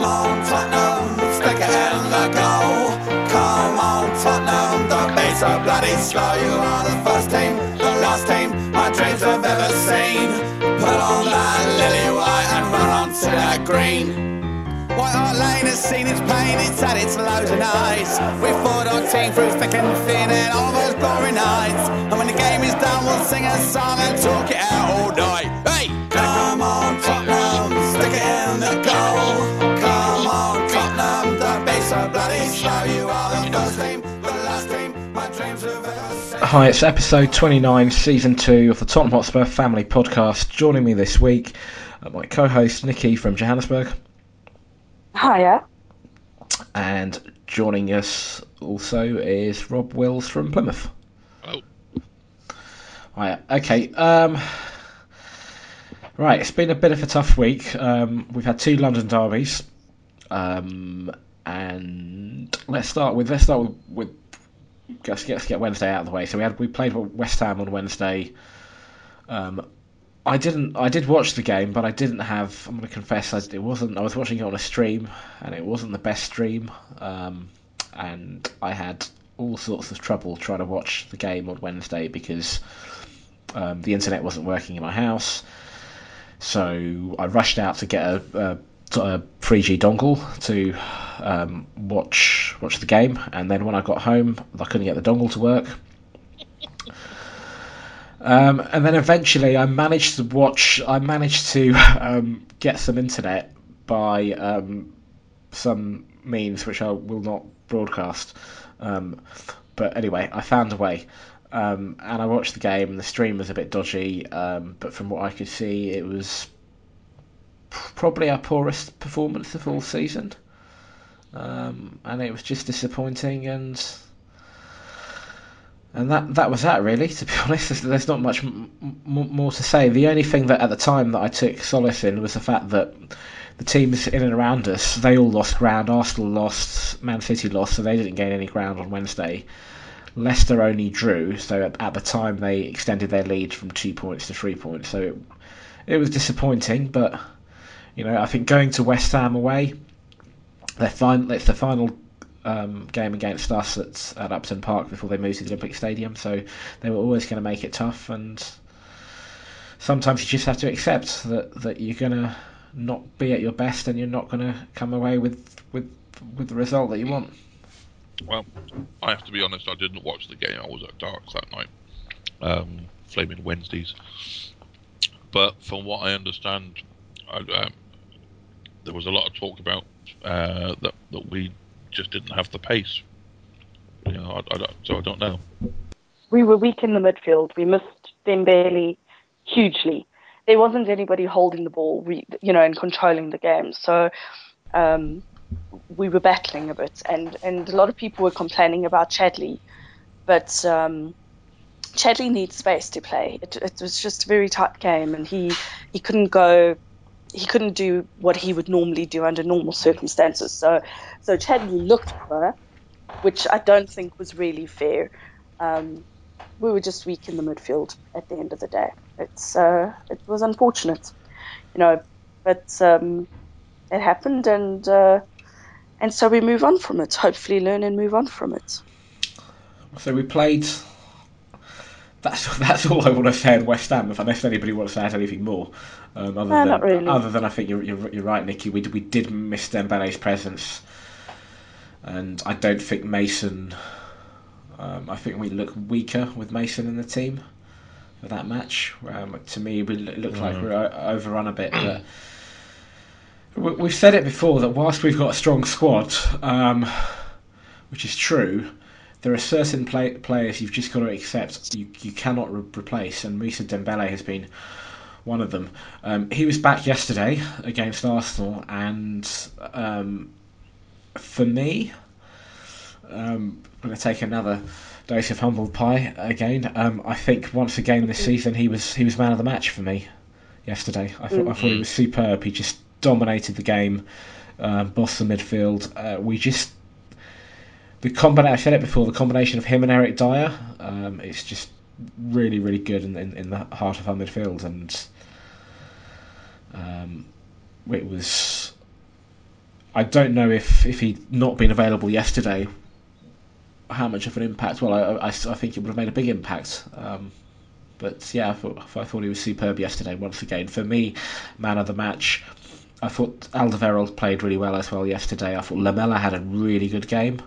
Come on, Tottenham, stick it in the goal. Come on, Tottenham, beats are bloody slow. You are the first team, the last team my dreams have ever seen. Put on that lily white and run that green. White Hart Lane has seen its pain, it's its and. We fought our team through thick and thin and all those glory nights. And when the game is done, we'll sing a song and talk it out all night. Hi, it's episode 29, season 2 of the Tottenham Hotspur Family Podcast. Joining me this week, uh, my co host Nici from Johannesburg, Hiya. and joining us also is Rob Wills from Plymouth. Oh, Hi, okay. Um, right, it's been a bit of a tough week. Um, we've had two London derbies, um, and let's start with let's start with, with let's get, let's get Wednesday out of the way. So we had we played West Ham on Wednesday. Um, I didn't. I did watch the game, but I didn't have. I'm going to confess, I, it wasn't. I was watching it on a stream, and it wasn't the best stream. Um, and I had all sorts of trouble trying to watch the game on Wednesday because um, the internet wasn't working in my house. So I rushed out to get a, a, a 3G dongle to um, watch watch the game, and then when I got home, I couldn't get the dongle to work. Um, and then eventually, I managed to watch. I managed to um, get some internet by um, some means which I will not broadcast. Um, but anyway, I found a way, um, and I watched the game. The stream was a bit dodgy, but from what I could see, it was probably our poorest performance of all season, um, and it was just disappointing. And and that that was that really. To be honest, there's, there's not much m- m- more to say. The only thing that at the time that I took solace in was the fact that the teams in and around us they all lost ground. Arsenal lost, Man City lost, so they didn't gain any ground on Wednesday. Leicester only drew, so at, at the time they extended their lead from two points to three points. So it, it was disappointing, but you know I think going to West Ham away, their fin- it's the final um, game against us at, at Upton Park before they moved to the Olympic Stadium. So they were always going to make it tough, and sometimes you just have to accept that, that you're going to not be at your best and you're not going to come away with, with with the result that you want. well, I have to be honest, I didn't watch the game. I was at Darks that night, um, Flaming Wednesdays. But from what I understand, I, um, there was a lot of talk about uh, that that we just didn't have the pace. You know, I, I so I don't know. We were weak in the midfield. We missed Dembele hugely. There wasn't anybody holding the ball, we, you know, and controlling the game. So um, we were battling a bit, and and a lot of people were complaining about Chadli, but um, Chadli needs space to play. It, it was just a very tight game, and he he couldn't go. He couldn't do what he would normally do under normal circumstances. So, so Chadli looked better, which I don't think was really fair. Um, we were just weak in the midfield at the end of the day. It's uh, it was unfortunate, you know, but um, it happened, and uh, and so we move on from it. Hopefully, learn and move on from it. So we played. That's that's all I want to say on West Ham. If unless anybody wants to add anything more, um, other No, than not really. other than I think you're, you're you're right, Nici. We we did miss Dembele's presence, and I don't think Mason. Um, I think we look weaker with Mason in the team for that match. Um, to me, we it looked like we we're overrun a bit, but. we- We've said it before that whilst we've got a strong squad, um, which is true, there are certain play- players you've just got to accept you, you cannot re- replace, and Moussa Dembele has been one of them. Um, he was back yesterday against Arsenal, and um, for me, um, I'm going to take another dose of humble pie again. Um, I think once again this season he was he was man of the match for me yesterday. I thought I thought he was superb. He just dominated the game, uh, bossed the midfield. Uh, we just the combination. I said it before. The combination of him and Eric Dier, um, it's just really, really good in, in, in the heart of our midfield, and um, it was I don't know if if he'd not been available yesterday, how much of an impact. Well, I, I, I think it would have made a big impact. Um, but yeah, I thought, I thought he was superb yesterday once again. For me, man of the match. I thought Alderweireld played really well as well yesterday. I thought Lamela had a really good game.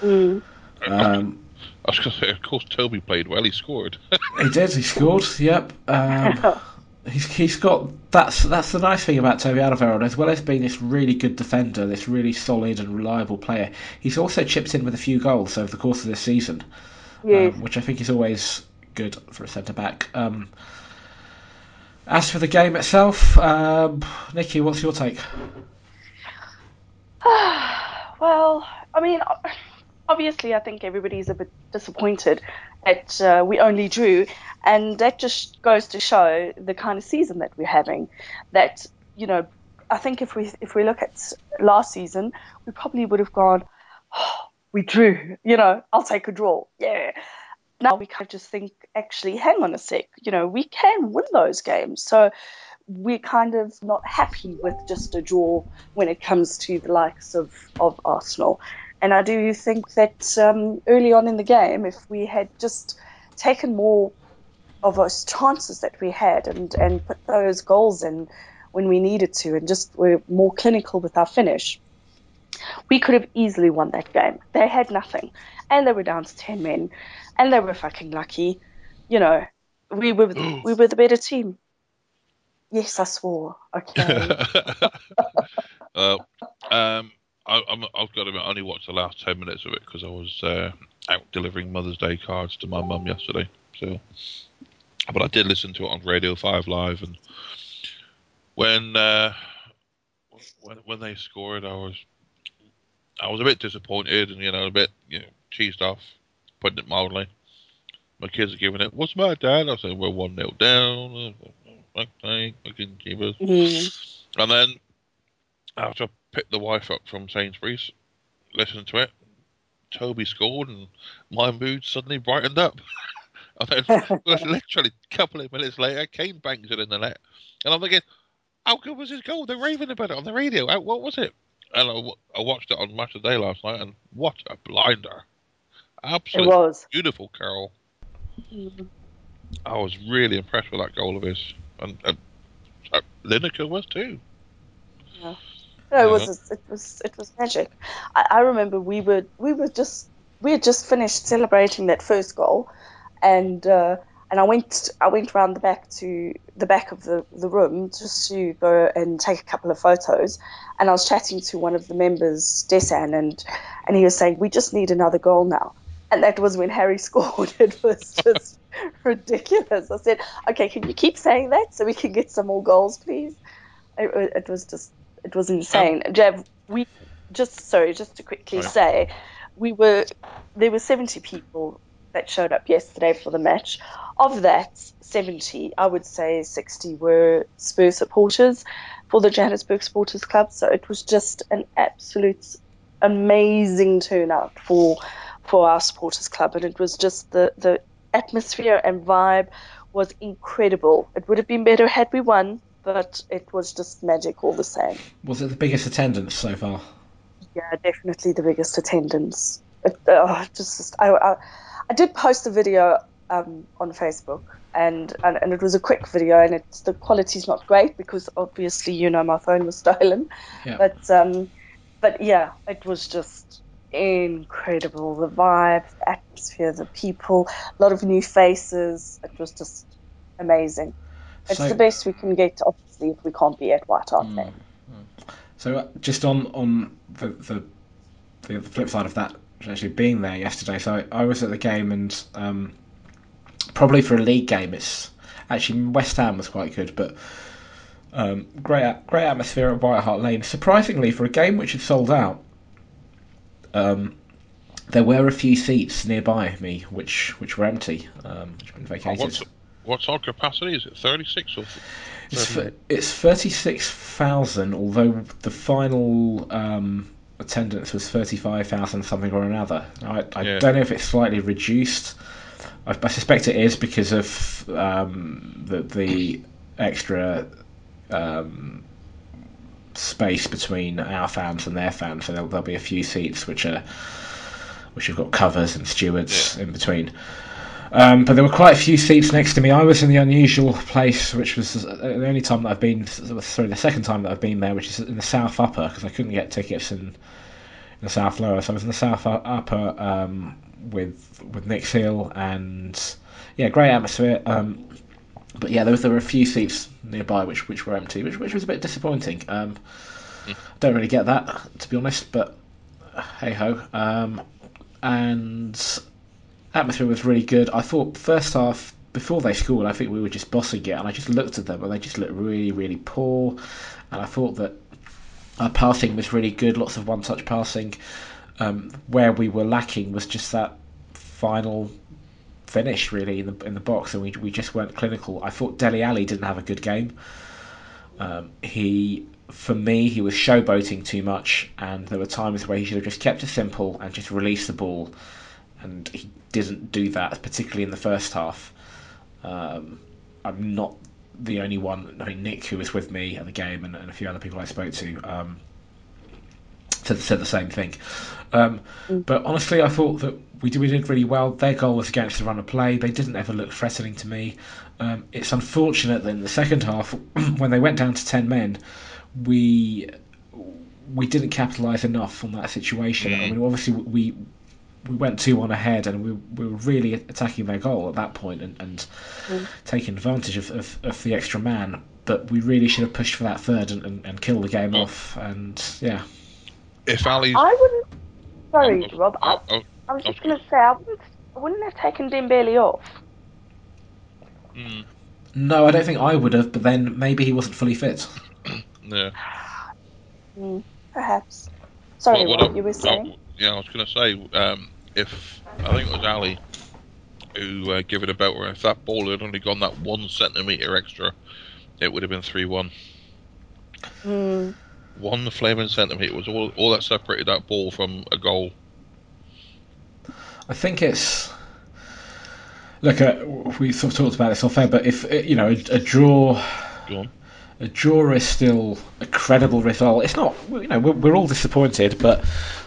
Mm. Um, I was going to say, of course, Toby played well. He scored. he did. He scored. Yep. Um, he's, he's got that's that's the nice thing about Toby Alderweireld. As well as being this really good defender, this really solid and reliable player, he's also chipped in with a few goals over the course of this season, Yes. um, which I think is always good for a centre back. Um, as for the game itself, um, Nici, what's your take? well, I mean, obviously, I think everybody's a bit disappointed that uh, we only drew, and that just goes to show the kind of season that we're having. That you know, I think if we if we look at last season, we probably would have gone, oh, we drew. You know, I'll take a draw. Yeah. Now we kind of just think, actually, hang on a sec. You know, we can win those games. So we're kind of not happy with just a draw when it comes to the likes of, of Arsenal. And I do think that um, early on in the game, if we had just taken more of those chances that we had and, and put those goals in when we needed to and just were more clinical with our finish, we could have easily won that game. They had nothing. And they were down to 10 men. And they were fucking lucky. You know, we were, we were the better team. Yes, I swore. Okay. uh, um, I, I'm, I've got to admit, I only watched the last 10 minutes of it because I was uh, out delivering Mother's Day cards to my mum yesterday. So, But I did listen to it on Radio 5 Live. And when, uh, when, when they scored, I was I was a bit disappointed and, you know, a bit you know, cheesed off, putting it mildly. My kids are giving it, what's my dad? I said, we're 1 0 down. Okay, I can keep us. Mm-hmm. And then after picked the wife up from Sainsbury's, listened to it, Toby scored and my mood suddenly brightened up. and then literally a couple of minutes later, Kane bangs it in the net. And I'm thinking, how good was his goal? They're raving about it on the radio. What was it? And I, I watched it on Match of the Day last night, and what a blinder! Absolutely it was beautiful, Carol. Mm-hmm. I was really impressed with that goal of his, and, and uh, Lineker was too. Yeah. No, it was it was it was magic. I, I remember we were we were just we had just finished celebrating that first goal, and uh, and I went I went around the back to the back of the, the room just to go and take a couple of photos, and I was chatting to one of the members, Desan, and and he was saying we just need another goal now, and that was when Harry scored. It was just ridiculous. I said, okay, can you keep saying that so we can get some more goals, please? It, it was just it was insane. Um, Jav, we just sorry, just to quickly sorry. say, we were there were seventy people that showed up yesterday for the match. Of that, 70, I would say 60 were Spurs supporters for the Johannesburg Supporters Club. So it was just an absolute amazing turnout for for our supporters club, and it was just the the atmosphere and vibe was incredible. It would have been better had we won, but it was just magic all the same. Was it the biggest attendance so far? Yeah, definitely the biggest attendance. It, oh, just I, I, I, did post a video um, on Facebook, and, and and it was a quick video, and it's the quality's not great because obviously you know my phone was stolen, yeah. but um, but yeah, it was just incredible. The vibe, the atmosphere, the people, a lot of new faces. It was just amazing. It's so, the best we can get, obviously, if we can't be at White Hart mm, So, uh, just on on the, the, the flip side of that, actually being there yesterday. So I, I was at the game, and um, probably for a league game, it's actually West Ham was quite good, but. Um, great, great atmosphere at White Hart Lane. Surprisingly, for a game which had sold out, um, there were a few seats nearby me which which were empty, um, which had been vacated. Oh, what's, what's our capacity? Is it 36 or? It's, it's 36,000, although the final um, attendance was 35,000 something or another. I, I yeah. don't know if it's slightly reduced. I, I suspect it is because of um, the, the extra um, space between our fans and their fans, so there'll, there'll be a few seats which are which have got covers and stewards in between. Um, but there were quite a few seats next to me. I was in the unusual place, which was the only time that I've been. Sorry, the second time that I've been there, which is in the south upper, because I couldn't get tickets in, in the south lower. So I was in the south upper um, with with Nick Hill, and yeah, great atmosphere. Um, but yeah, there was there were a few seats nearby which which were empty, which which was a bit disappointing. Um, mm. Don't really get that to be honest, but hey ho. Um, and atmosphere was really good. I thought first half before they scored, I think we were just bossing it, and I just looked at them and they just looked really really poor. And I thought that our passing was really good, lots of one touch passing. Um, where we were lacking was just that final finish really in the in the box, and we we just weren't clinical. I thought Dele Alli didn't have a good game. Um, he, for me, he was showboating too much, and there were times where he should have just kept it simple and just released the ball, and he didn't do that, particularly in the first half. Um, I'm not the only one. I mean, Nick, who was with me at the game, and, and a few other people I spoke to, um, said, said the same thing. Um, mm. But honestly, I thought that we did, we did really well. Their goal was against the run of play. They didn't ever look threatening to me. Um, it's unfortunate that in the second half, when they went down to ten men, we we didn't capitalise enough on that situation. Mm. I mean, obviously we we went two one ahead and we, we were really attacking their goal at that point and, and mm. taking advantage of, of, of, the extra man. But we really should have pushed for that third and, and, and kill the game oh. off. And yeah, if Alli, I wouldn't. Sorry, oh, Rob. I, oh, I was just going to say I wouldn't, I wouldn't have taken Dembele off. Mm. No, I don't think I would have. But then maybe he wasn't fully fit. yeah. Mm, perhaps. Sorry, what, what, what you were saying. Yeah, I was going to say um, if I think it was Alli who uh, gave it a belt where if that ball had only gone that one centimetre extra, it would have been 3 1. Mm one flaming centimetre was all, all that separated that ball from a goal. I think it's. Look, uh, we sort of talked about this off air, but if you know a, a draw, a draw is still a credible result. It's not, you know, we're, we're all disappointed, but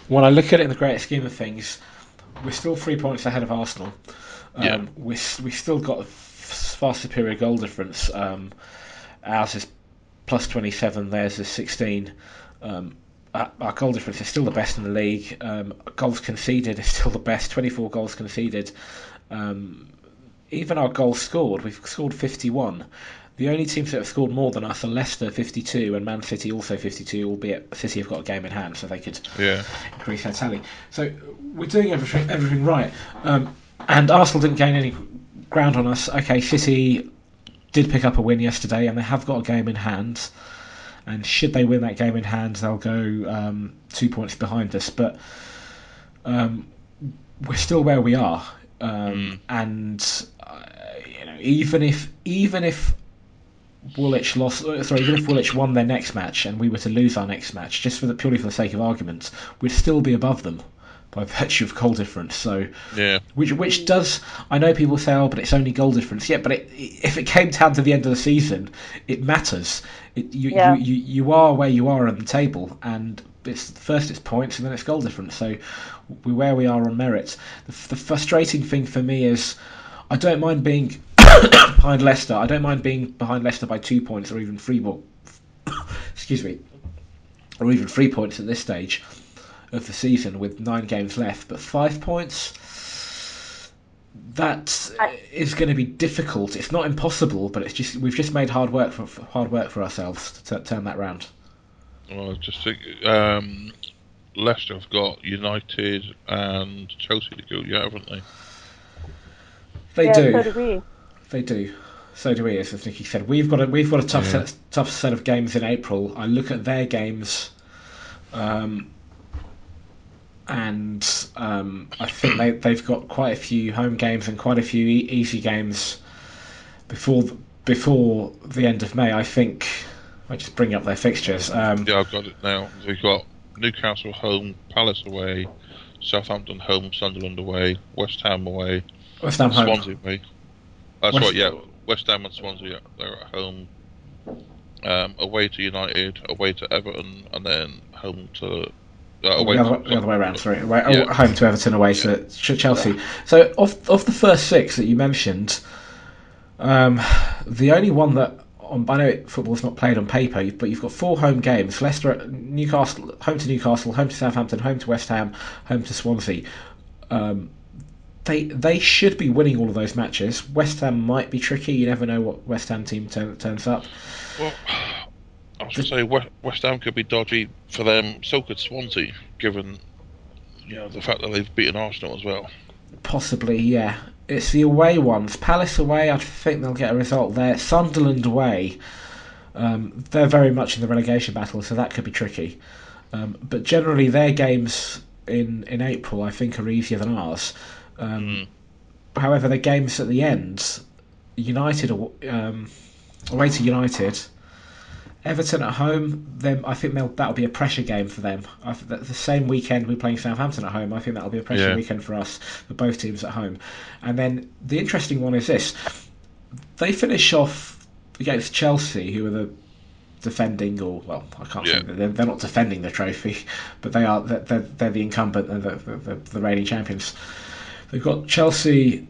when I look at it in the great scheme of things, we're still three points ahead of Arsenal. Um, yeah. we we still got a far superior goal difference. Um, ours is plus 27, theirs is 16. Um, our goal difference is still the best in the league. Um, goals conceded is still the best, 24 goals conceded. Um, even our goals scored, we've scored 51. The only teams that have scored more than us are Leicester 52 and Man City also 52, albeit City have got a game in hand, so they could yeah. increase their tally. So we're doing everything, everything right. Um, and Arsenal didn't gain any ground on us. Okay, City did pick up a win yesterday, and they have got a game in hand. And should they win that game in hand, they'll go um, two points behind us. But um, we're still where we are, um, mm. and uh, you know, even if even if Woolwich lost, uh, sorry, even if Woolwich won their next match and we were to lose our next match, just for the purely for the sake of argument, we'd still be above them by virtue of goal difference. So yeah, which which does I know people say oh but it's only goal difference. Yeah, but it, if it came down to the end of the season, it matters. It, you, yeah. you, you you are where you are on the table, and it's first it's points and then it's goal difference. So we where we are on merit. The, the frustrating thing for me is I don't mind being behind Leicester. I don't mind being behind Leicester by two points or even three. more. excuse me, or even three points at this stage of the season with nine games left, but five points. That is going to be difficult. It's not impossible, but it's just we've just made hard work for hard work for ourselves to t- turn that round. Well, I just think um, Leicester have got United and Chelsea to go, yeah, haven't they? They yeah, do. So do we. They do. So do we, as Nici said. We've got a we've got a tough yeah. set, tough set of games in April. I look at their games. Um, and um, I think they they've got quite a few home games and quite a few e- easy games before the, before the end of May. I think I just bring up their fixtures. Um, yeah, I've got it now. We've got Newcastle home, Palace away, Southampton home, Sunderland away, West Ham away, West Ham Swansea home. away. That's West, right. Yeah, West Ham and Swansea they're at home. um, away to United, away to Everton, and then home to. Uh, Oh, away the, other, to, the other way around, sorry. Away, Yeah. Home to Everton, away to Ch- Chelsea. So, of, of the first six that you mentioned, um, the only one that on, I know it- football's not played on paper, but you've got four home games: Leicester, Newcastle, home to Newcastle, home to Southampton, home to West Ham, home to Swansea. Um, they they should be winning all of those matches. West Ham might be tricky. You never know what West Ham team turn, turns up. Well, I was going to say West, Ham could be dodgy for them. So could Swansea, given you know the fact that they've beaten Arsenal as well. Possibly, yeah. It's the away ones. Palace away, I think they'll get a result there. Sunderland away, um, they're very much in the relegation battle, so that could be tricky. Um, but generally, their games in, in April, I think, are easier than ours. Um, However, the games at the end, United um, away to United, Everton at home. Then I think they'll, that'll be a pressure game for them. The same weekend we're playing Southampton at home. I think that'll be a pressure Yeah. weekend for us for both teams at home. And then the interesting one is this: they finish off against Chelsea, who are the defending, or well, I can't Yeah. say they're, they're not defending the trophy, but they are they're, they're, they're the incumbent and the, the, the, the reigning champions. They've got Chelsea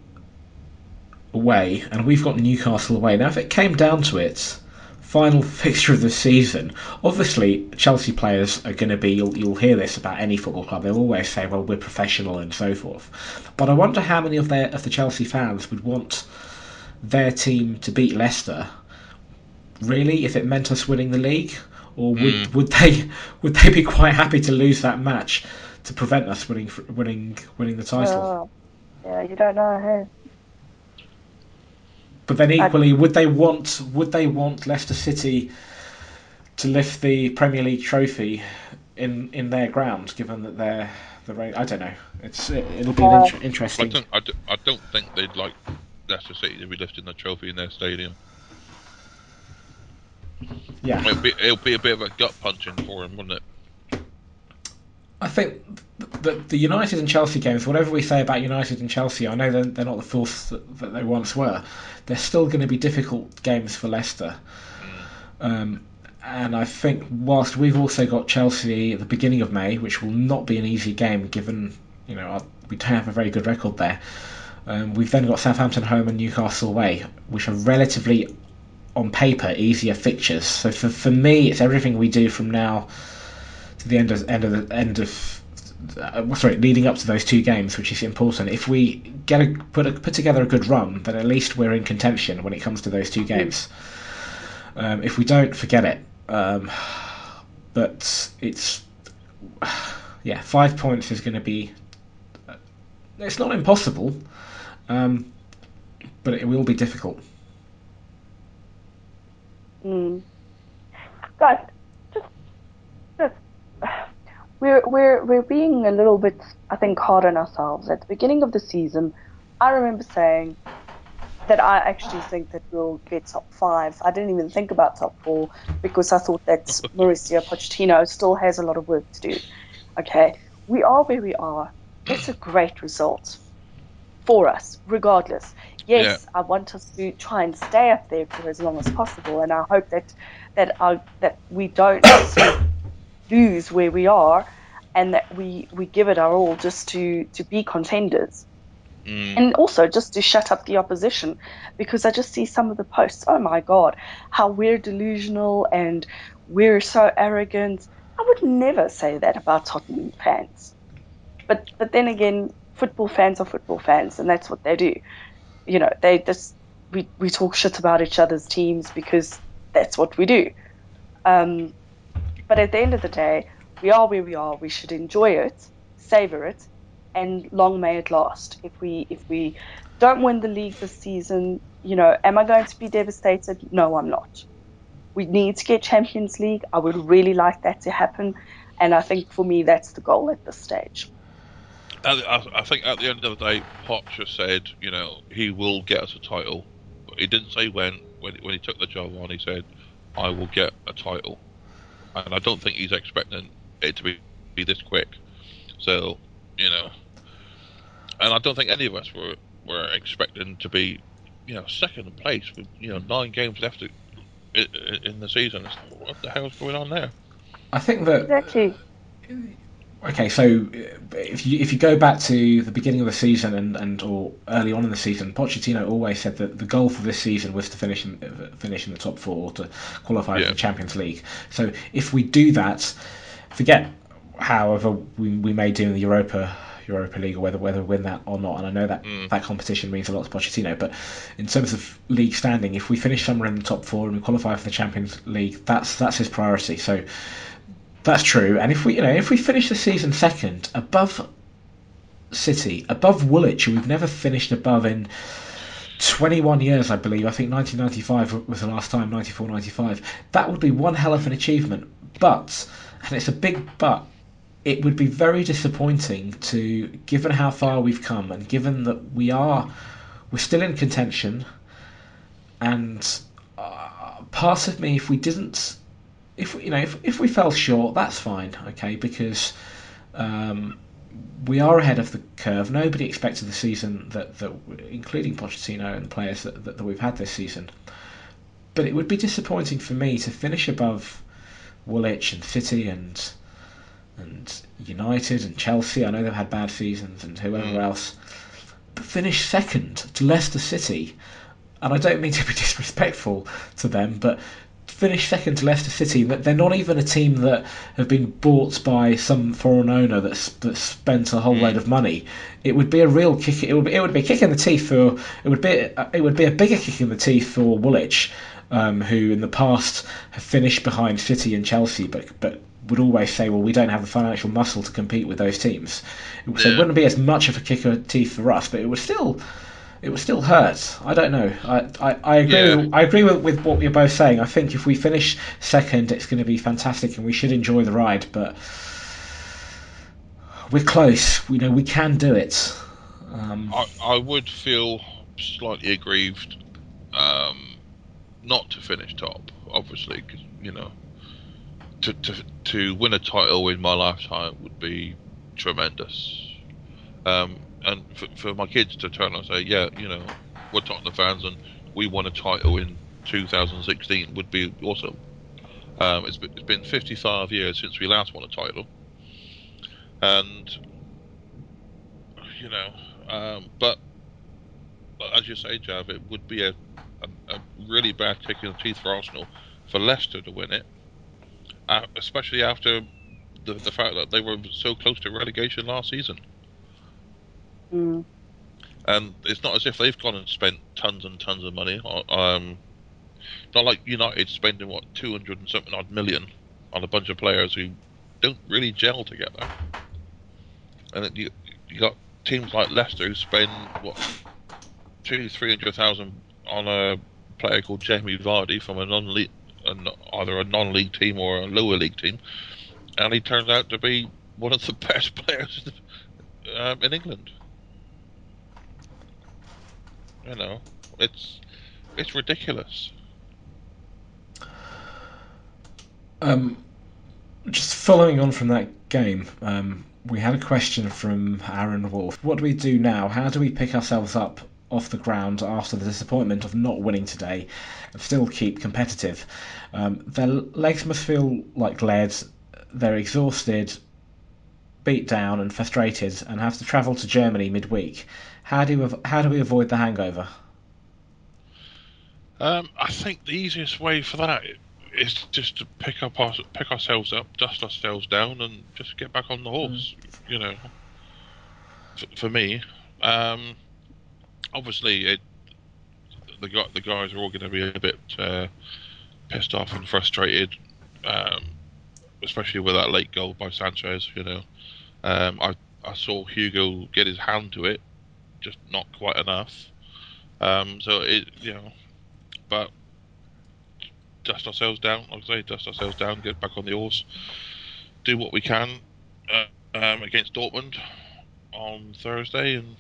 away, and we've got Newcastle away. Now, if it came down to it, final fixture of the season, obviously Chelsea players are going to be. You'll, you'll hear this about any football club. They'll always say, "Well, we're professional" and so forth. But I wonder how many of their of the Chelsea fans would want their team to beat Leicester. Really, if it meant us winning the league, or would Mm. would they would they be quite happy to lose that match to prevent us winning winning winning the title? Oh, yeah, you don't know. Hey? But then I- equally, would they want would they want Leicester City to lift the Premier League trophy in in their ground, given that they're the ra- I don't know. It's it, it'll be an Well- inter- I interesting. don't, I, do, I don't think they'd like Leicester City to be lifting the trophy in their stadium. Yeah, It'll be, it'll be a bit of a gut punching for them, wouldn't it? I think the the United and Chelsea games. Whatever we say about United and Chelsea, I know they're, they're not the force that, that they once were. They're still going to be difficult games for Leicester. Um, and I think whilst we've also got Chelsea at the beginning of May, which will not be an easy game given you know our, we don't have a very good record there. Um, we've then got Southampton home and Newcastle away, which are relatively on paper easier fixtures. So for, for me, it's everything we do from now to the end of end of the end of uh, sorry, leading up to those two games, which is important. If we get a put a, put together a good run, then at least we're in contention when it comes to those two games. Um, if we don't, forget it. Um, but it's yeah, five points is going to be. It's not impossible, um, but it will be difficult. Mm. Guys, we're we're we're being a little bit, I think, hard on ourselves. At the beginning of the season, I remember saying that I actually think that we'll get top five. I didn't even think about top four because I thought that Mauricio Pochettino still has a lot of work to do. Okay, we are where we are. It's a great result for us, regardless. Yes, I want us to try and stay up there for as long as possible, and I hope that that I, that we don't lose where we are, and that we, we give it our all just to, to be contenders Mm. and also just to shut up the opposition because I just see some of the posts. Oh my god, how we're delusional and we're so arrogant. I would never say that about Tottenham fans. But but then again, football fans are football fans, and that's what they do. You know, they just we we talk shit about each other's teams because that's what we do. Um, but at the end of the day, we are where we are. We should enjoy it, savor it, and long may it last. If we if we don't win the league this season, you know, am I going to be devastated? No, I'm not. We need to get Champions League. I would really like that to happen, and I think for me that's the goal at this stage. I, think at the end of the day, just said, you know, he will get us a title. But he didn't say. When, when he took the job on, he said, I will get a title. And I don't think he's expecting it to be, be this quick. So, you know. And I don't think any of us were, were expecting to be, you know, second place with, you know, nine games left to, in, in the season. What the hell's going on there? I think that Exactly. Okay, so uh, if you if you go back to the beginning of the season and, and or early on in the season, Pochettino always said that the goal for this season was to finish in, uh, finish in the top four or to qualify Yeah. for the Champions League. So if we do that, forget however we, we may do in the Europa Europa League or whether whether we win that or not. And I know that Mm. that competition means a lot to Pochettino, but in terms of league standing, if we finish somewhere in the top four and we qualify for the Champions League, that's that's his priority. So. That's true, and if we, you know, if we finish the season second, above City, above Woolwich, we've never finished above in 21 years, I believe. I think 1995 was the last time, 94, 95. That would be one hell of an achievement, but, and it's a big but, it would be very disappointing to, given how far we've come, and given that we are, we're still in contention, and uh, part of me, if we didn't if we, you know if, if we fell short, that's fine, okay, because um, we are ahead of the curve. Nobody expected the season that, that including Pochettino and the players that, that, that we've had this season. But it would be disappointing for me to finish above Woolwich and City and and United and Chelsea. I know they've had bad seasons and whoever Mm. else, but finish second to Leicester City. And I don't mean to be disrespectful to them, but finish second to Leicester City. but they're not even a team that have been bought by some foreign owner that's that spent a whole Mm. load of money. It would be a real kick. It would be, it would be a kick in the teeth for. It would be it would be a bigger kick in the teeth for Woolwich, um, who in the past have finished behind City and Chelsea, but but would always say, well, we don't have the financial muscle to compete with those teams. So it wouldn't be as much of a kick in the teeth for us, but it would still it would still hurt. I don't know. I, I, I agree. Yeah. With, I agree with, with what you're both saying. I think if we finish second, it's going to be fantastic, and we should enjoy the ride. But we're close. We know we can do it. Um, I, I would feel slightly aggrieved um, not to finish top, obviously, 'cause, you know, to, to to win a title in my lifetime would be tremendous. Um, and for, for my kids to turn and say, yeah, you know, we're Tottenham fans and we won a title in 2016 would be awesome. Um, it's, been, it's been 55 years since we last won a title, and you know, um, but, but as you say, Jav, it would be a, a, a really bad kick in the teeth for Arsenal for Leicester to win it, uh, especially after the, the fact that they were so close to relegation last season. Mm. And it's not as if they've gone and spent tons and tons of money. Um, not like United spending what 200 and something odd million on a bunch of players who don't really gel together. And you you got teams like Leicester who spend what two three hundred thousand on a player called Jamie Vardy from a non-league, a no- either a non-league team or a lower league team, and he turns out to be one of the best players um, in England. You know, it's it's ridiculous. Um, just following on from that game, um, we had a question from Aaron Wolf. What do we do now? How do we pick ourselves up off the ground after the disappointment of not winning today and still keep competitive? Um, their legs must feel like lead. They're exhausted, beat down, and frustrated, and have to travel to Germany midweek. How do we, how do we avoid the hangover? Um, I think the easiest way for that is just to pick up our, pick ourselves up, dust ourselves down, and just get back on the horse. You know, for, for me, um, obviously, it, the the guys are all going to be a bit uh, pissed off and frustrated, um, especially with that late goal by Sanchez. You know, um, I I saw Hugo get his hand to it, just not quite enough. Um, so it you know but dust ourselves down. Like I say, dust ourselves down, get back on the horse, do what we can uh, um, against Dortmund on Thursday, and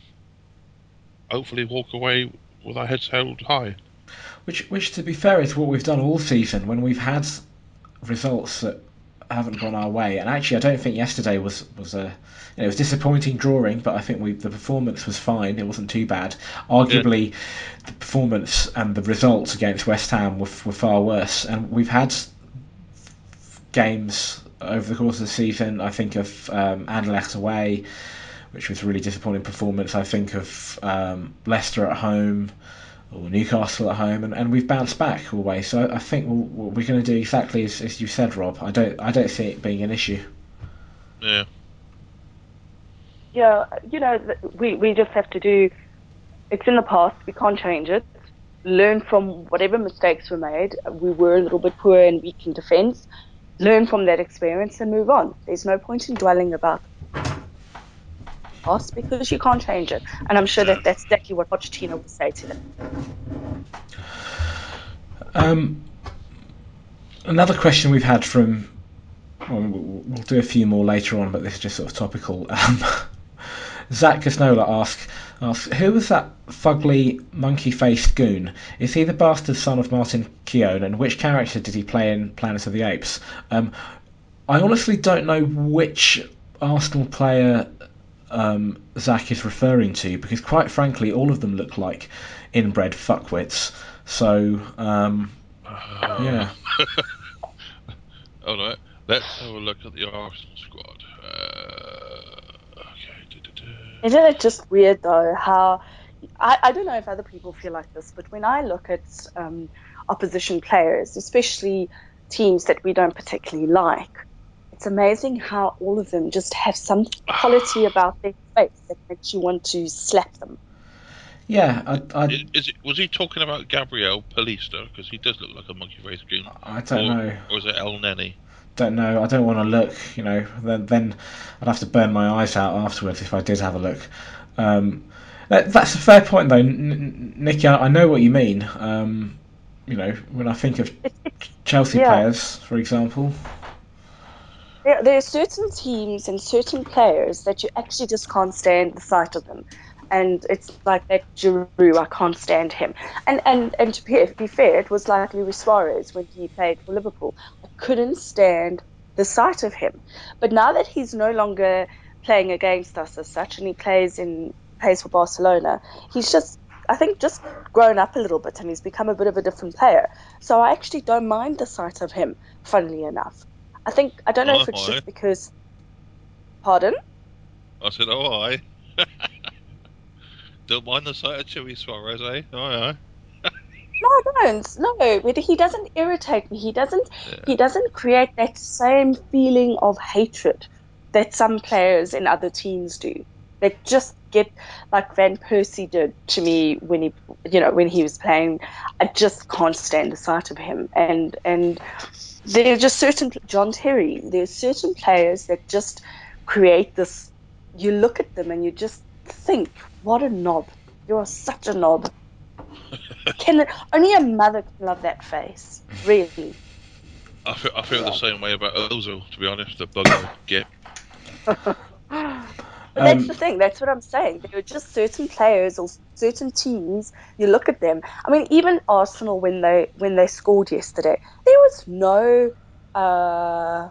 hopefully walk away with our heads held high. Which, which, to be fair, is what we've done all season when we've had results that haven't gone our way. And actually, I don't think yesterday was was a you know, it was disappointing drawing, but I think we the performance was fine. It wasn't too bad. Arguably, yeah. the performance and the results against West Ham were, were far worse. And we've had games over the course of the season. I think of um, Anderlecht away, which was a really disappointing performance. I think of um, Leicester at home or Newcastle at home, and, and we've bounced back always. So I, I think we we are going to do exactly as, as you said, Rob. I don't I don't see it being an issue. Yeah. Yeah, you know, we we just have to do. It's in the past. We can't change it. Learn from whatever mistakes were made. We were a little bit poor and weak in defence. Learn from that experience and move on. There's no point in dwelling about because you can't change it. And I'm sure that that's exactly what Pochettino will say to them. Um, another question we've had from. Well, we'll do a few more later on, but this is just sort of topical. Um, Zach Casnola asks, asks, Who was that fugly, monkey faced goon? Is he the bastard son of Martin Keown, and which character did he play in Planet of the Apes? Um, I honestly don't know which Arsenal player um, Zach is referring to because, quite frankly, all of them look like inbred fuckwits. So, um, uh, yeah. All right, let's have a look at the Arsenal squad. Uh, okay. Isn't it just weird though how I, I don't know if other people feel like this, but when I look at um, opposition players, especially teams that we don't particularly like, it's amazing how all of them just have some quality about their face that makes you want to slap them. Yeah, I, I is, it, was he talking about Gabriel Paulista? Because he does look like a monkey face goon. I don't or, know. Or is it Elneny? Don't know. I don't want to look. You know, then then I'd have to burn my eyes out afterwards if I did have a look. Um, that's a fair point, though, N- Nici. I, I know what you mean. Um, you know, when I think of Chelsea yeah. players, for example. There, there are certain teams and certain players that you actually just can't stand the sight of them and it's like that Giroud, I can't stand him. And and and to be, fair, it was like Luis Suarez when he played for Liverpool. I couldn't stand the sight of him. But now that he's no longer playing against us as such, and he plays in plays for Barcelona, he's just I think just grown up a little bit and he's become a bit of a different player. So I actually don't mind the sight of him, funnily enough. I think I don't know oh, if it's just because. Pardon. I said, "Oh, I." don't mind the sight of Chewy Suarez, eh? Oh, yeah. no, I don't. No, but he doesn't irritate me. He doesn't. Yeah. He doesn't create that same feeling of hatred that some players in other teams do. They just get like Van Persie did to me when he, you know, when he was playing. I just can't stand the sight of him, and and there are just certain John Terry. There's certain players that just create this. You look at them and you just think, "What a knob! You are such a knob." can only a mother can love that face, really. I feel, I feel yeah. the same way about Ozil, to be honest. The bugger get. But that's um, the thing. That's what I'm saying. There are just certain players or certain teams. You look at them. I mean, even Arsenal when they when they scored yesterday, there was no. Uh,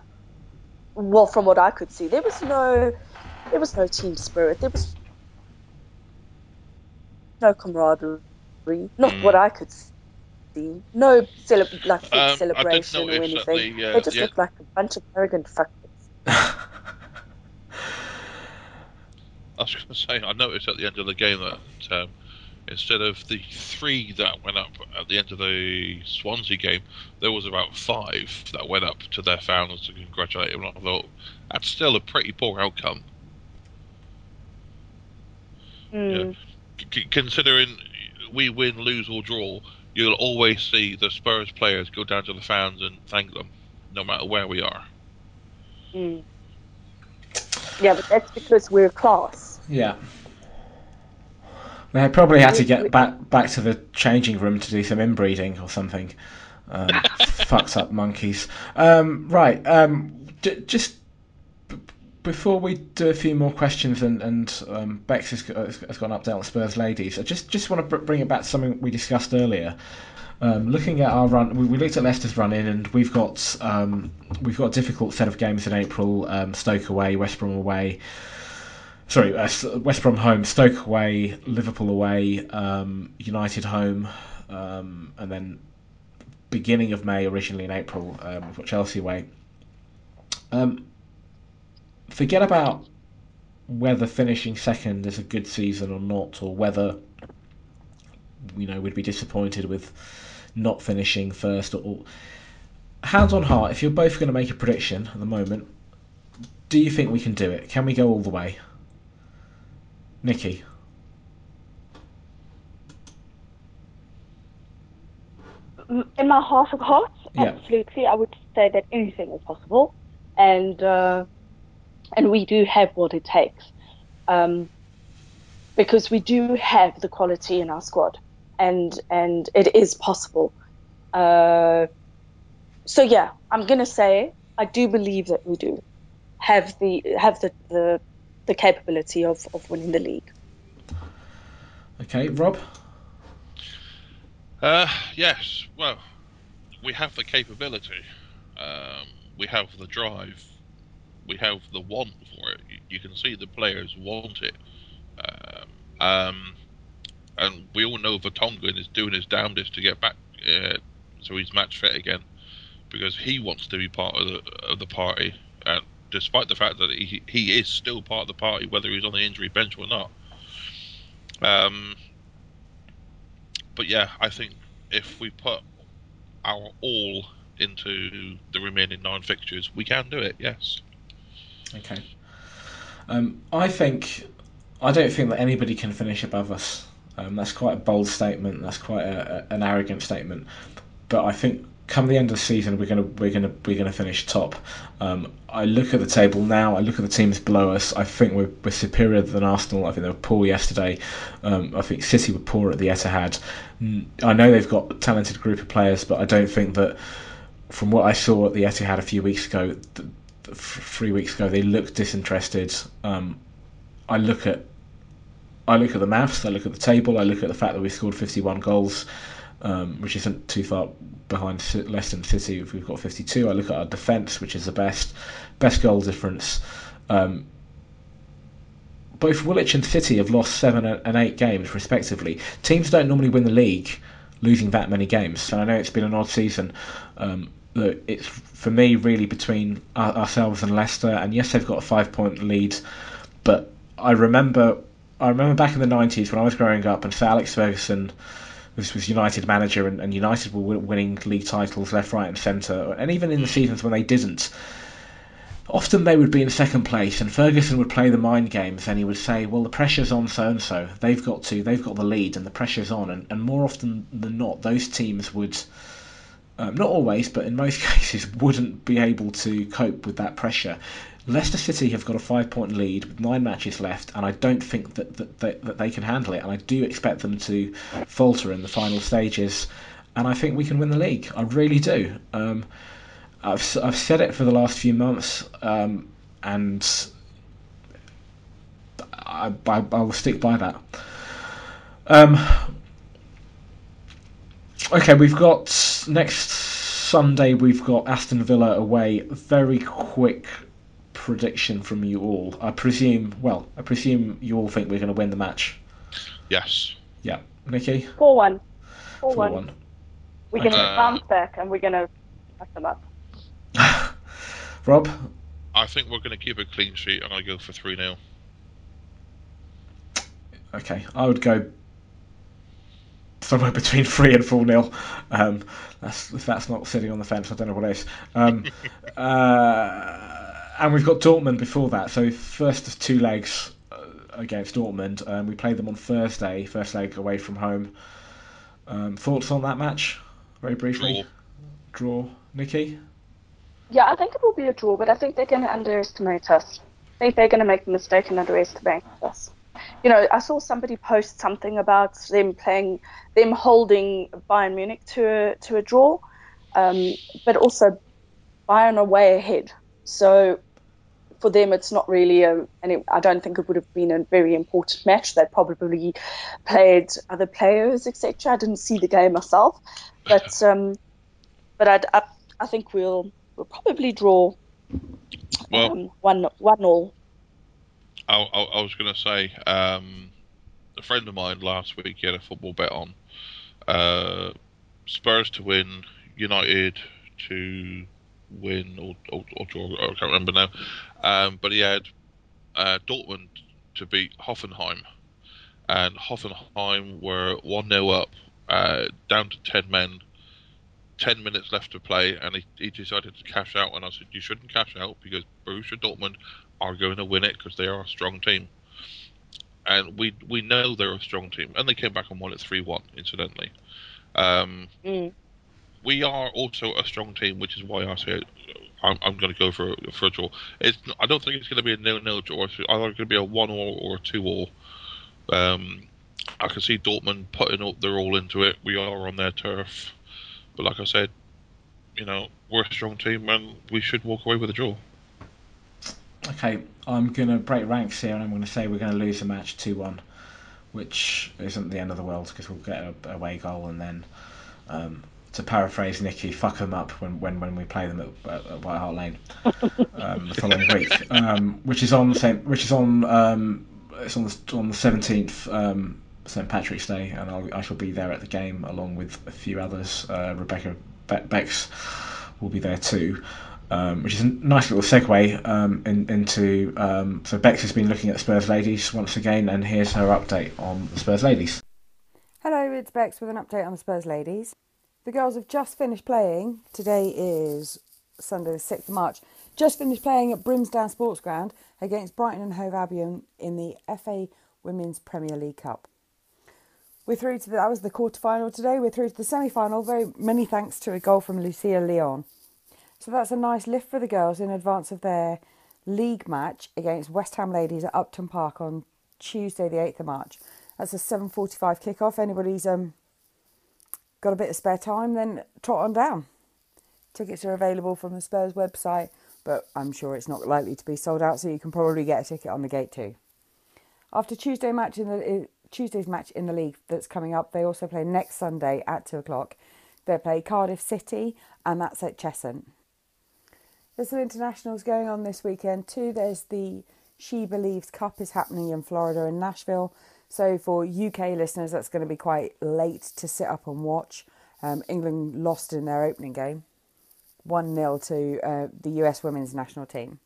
well, from what I could see, there was no, there was no team spirit. There was no camaraderie. Not mm. what I could see. No cele- like um, celebration or anything. The, uh, they just yeah. looked like a bunch of arrogant fuckers. I was going to say, I noticed at the end of the game that um, instead of the three that went up at the end of the Swansea game, there was about five that went up to their fans to congratulate him. I thought that's still a pretty poor outcome. Mm. Yeah. C- considering we win, lose, or draw, you'll always see the Spurs players go down to the fans and thank them, no matter where we are. Mm. Yeah, but that's because we're a class. Yeah. They probably had to get back back to the changing room to do some inbreeding or something. Um, fucked up monkeys. Um, right. Um, j- just before we do a few more questions and, and um, Becks has got, has got an update on Spurs ladies, I just just want to bring it back to something we discussed earlier. Um, looking at our run, we, we, looked at Leicester's run in, and we've got um, we've got a difficult set of games in April: um, Stoke away, West Brom away. Sorry, uh, West Brom home, Stoke away, Liverpool away, um, United home, um, and then beginning of May, originally in April, um, we've got Chelsea away. forget about whether finishing second is a good season or not, or whether you know we'd be disappointed with not finishing first. Or, all. hands on heart, if you're both going to make a prediction at the moment, do you think we can do it? Can we go all the way? Nici. In my heart of hearts, yeah. absolutely, I would say that anything is possible, and uh, and we do have what it takes, um, because we do have the quality in our squad and and it is possible. Uh, so yeah, I'm gonna say I do believe that we do have the have the the, the capability of, of winning the league. Okay, Rob. Uh, yes. Well, we have the capability. Um, we have the drive. We have the want for it. You, can see the players want it. Um, um, and we all know Vertonghen is doing his damnedest to get back uh, so he's match fit again because he wants to be part of the of the party, uh, despite the fact that he he is still part of the party whether he's on the injury bench or not. Um, but yeah, I think if we put our all into the remaining nine fixtures, we can do it. Yes. Okay. Um, I think I don't think that anybody can finish above us. Um, that's quite a bold statement. That's quite a, a, an arrogant statement. But I think come the end of the season, we're gonna we're gonna we're gonna finish top. Um, I look at the table now. I look at the teams below us. I think we're, we're superior than Arsenal. I think they were poor yesterday. Um, I think City were poor at the Etihad. I know they've got a talented group of players, but I don't think that from what I saw at the Etihad a few weeks ago, th- three weeks ago, they looked disinterested. Um, I look at I look at the maths, I look at the table, I look at the fact that we scored 51 goals, um, which isn't too far behind Leicester City if we've got 52. I look at our defence, which is the best, best goal difference. Um, both Woolwich and City have lost seven and eight games respectively. Teams don't normally win the league losing that many games, and I know it's been an odd season. Um, it's for me really between ourselves and Leicester, and yes, they've got a five-point lead, but I remember I remember back in the 90s when I was growing up and Sir Alex Ferguson was, was United manager and, and United were winning league titles left, right, and centre. And even in the seasons when they didn't, often they would be in second place and Ferguson would play the mind games and he would say, well, the pressure's on so and so. They've got to, they've got the lead and the pressure's on. And, and more often than not, those teams would. Um, not always, but in most cases, wouldn't be able to cope with that pressure. Leicester City have got a five point lead with nine matches left, and I don't think that, that, that, that they can handle it. And I do expect them to falter in the final stages. And I think we can win the league. I really do. Um, I've, I've said it for the last few months, um, and I, I, I, will stick by that. Um, okay, we've got next Sunday, we've got Aston Villa away. Very quick prediction from you all. I presume, well, I presume you all think we're going to win the match. Yes. Yeah. Nici? 4 1. 4 1. We're going to uh, bounce back and we're going to mess them up. Rob? I think we're going to keep a clean sheet. And I'm going to go for 3 0. Okay. I would go somewhere between 3 and 4 0. Um, that's, if that's not sitting on the fence, I don't know what is. Um, uh, and we've got Dortmund before that. So first of two legs uh, against Dortmund. Um, we played them on Thursday, first leg away from home. Um, thoughts on that match, very briefly. Draw. draw. Nici. Yeah, I think it will be a draw, but I think they're going to underestimate us. I think they're going to make the mistake and underestimate us. You know, I saw somebody post something about them playing, them holding Bayern Munich to a to a draw, um, but also Bayern are way ahead. So for them, it's not really a, and it, I don't think it would have been a very important match. They probably played other players, etc. I didn't see the game myself, but um, but I, I, I think we'll we'll probably draw Well, um, one one all. I, I, I was going to say, um, a friend of mine last week he had a football bet on uh, Spurs to win, United to win or, or, or draw. I can't remember now. Um, but he had uh, Dortmund to beat Hoffenheim, and Hoffenheim were one 0 up, uh, down to ten men. 10 minutes left to play, and he, he decided to cash out. And I said, You shouldn't cash out because Borussia Dortmund are going to win it because they are a strong team. And we we know they're a strong team. And they came back and won it 3 1, incidentally. Um, Mm. We are also a strong team, which is why I say I'm, I'm going to go for for a draw. It's I don't think it's going to be a nil-nil draw. It's either going to be a one-all or a two-all. Um, I can see Dortmund putting up their all into it. We are on their turf, but like I said, you know we're a strong team and we should walk away with a draw. Okay, I'm going to break ranks here and I'm going to say we're going to lose the match 2 1, which isn't the end of the world because we'll get a away goal and then, um, to paraphrase Nici, fuck them up when, when, when we play them at, at, at White Hart Lane um, the following week, um, which is on Saint, which is on um, it's on the, on the 17th. Um, St Patrick's Day, and I'll, I shall be there at the game along with a few others. Uh, Rebecca Be- Becks will be there too um, which is a nice little segue um, in, into. So Becks has been looking at Spurs ladies once again, and here's her update on the Spurs ladies. Hello, it's Becks with an update on the Spurs ladies. The girls have just finished playing. Today is Sunday, the 6th of March. Just finished playing at Brimsdown Sports Ground against Brighton and Hove Albion in the FA Women's Premier League Cup. We're through to the, that was the quarter final today. We're through to the semi final. Very many thanks to a goal from Lucia Leon. So that's a nice lift for the girls in advance of their league match against West Ham Ladies at Upton Park on Tuesday, the 8th of March. That's a 7.45 kick-off. Anybody's um, got a bit of spare time, then trot on down. Tickets are available from the Spurs website, but I'm sure it's not likely to be sold out, so you can probably get a ticket on the gate too. After Tuesday match in the uh, Tuesday's match in the league that's coming up, they also play next Sunday at two o'clock. They play Cardiff City, and that's at Cheshunt. There's some internationals going on this weekend too. There's the She Believes Cup is happening in Florida and Nashville. So for UK listeners, that's going to be quite late to sit up and watch. Um, England lost in their opening game, one 0 to uh, the US women's national team.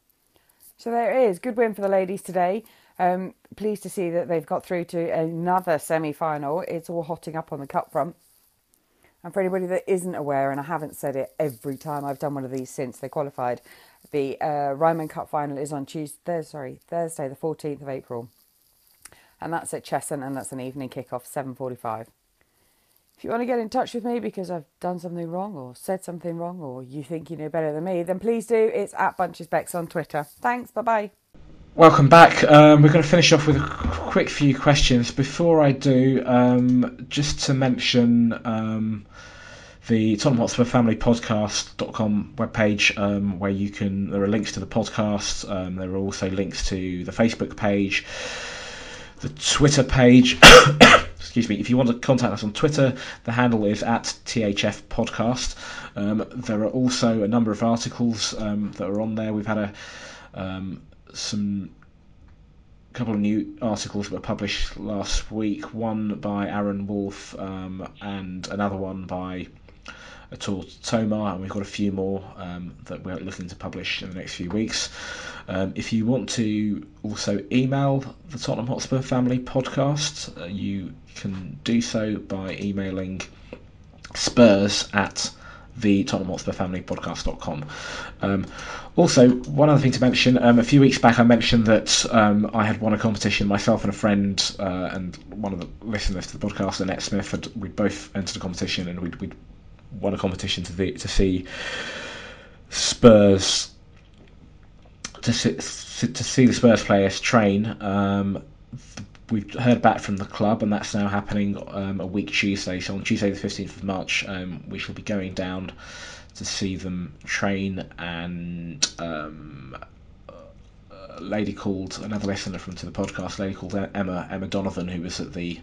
So there it is. Good win for the ladies today. Um, pleased to see that they've got through to another semi final. It's all hotting up on the cup front. And for anybody that isn't aware, and I haven't said it every time I've done one of these since they qualified, the uh, Ryman Cup final is on Tuesday, sorry, Thursday, the 14th of April. And that's at Cheshunt, and that's an evening kick-off, 7.45. If you want to get in touch with me because I've done something wrong or said something wrong or you think you know better than me, then please do. It's at Bunchesbex on Twitter. Thanks, bye-bye. Welcome back. Um, we're going to finish off with a quick few questions. Before I do, um, just to mention um, the Tottenham Hotspur Family Podcast.com webpage, um, where you can, there are links to the podcast, um, there are also links to the Facebook page, the Twitter page. Excuse me. If you want to contact us on Twitter, the handle is at THF Podcast. Um, there are also a number of articles um, that are on there. We've had a um, some couple of new articles that were published last week. One by Aaron Wolf um, and another one by Atul Tomar, and we've got a few more um, that we're looking to publish in the next few weeks. Um, if you want to also email the Tottenham Hotspur Family Podcast, uh, you can do so by emailing spurs at the Tottenham Hotspur Family Podcast.com. Um, also, one other thing to mention: um, a few weeks back, I mentioned that um, I had won a competition. Myself and a friend, uh, and one of the listeners to the podcast, Annette Smith, had we both entered a competition, and we'd, we'd won a competition to the, to see Spurs to see, to see the Spurs players train. Um, we've heard back from the club, and that's now happening um, a week Tuesday. So on Tuesday, the fifteenth of March, um, we shall be going down to see them train and um, a lady called another listener from to the podcast, a lady called Emma Emma Donovan, who was at the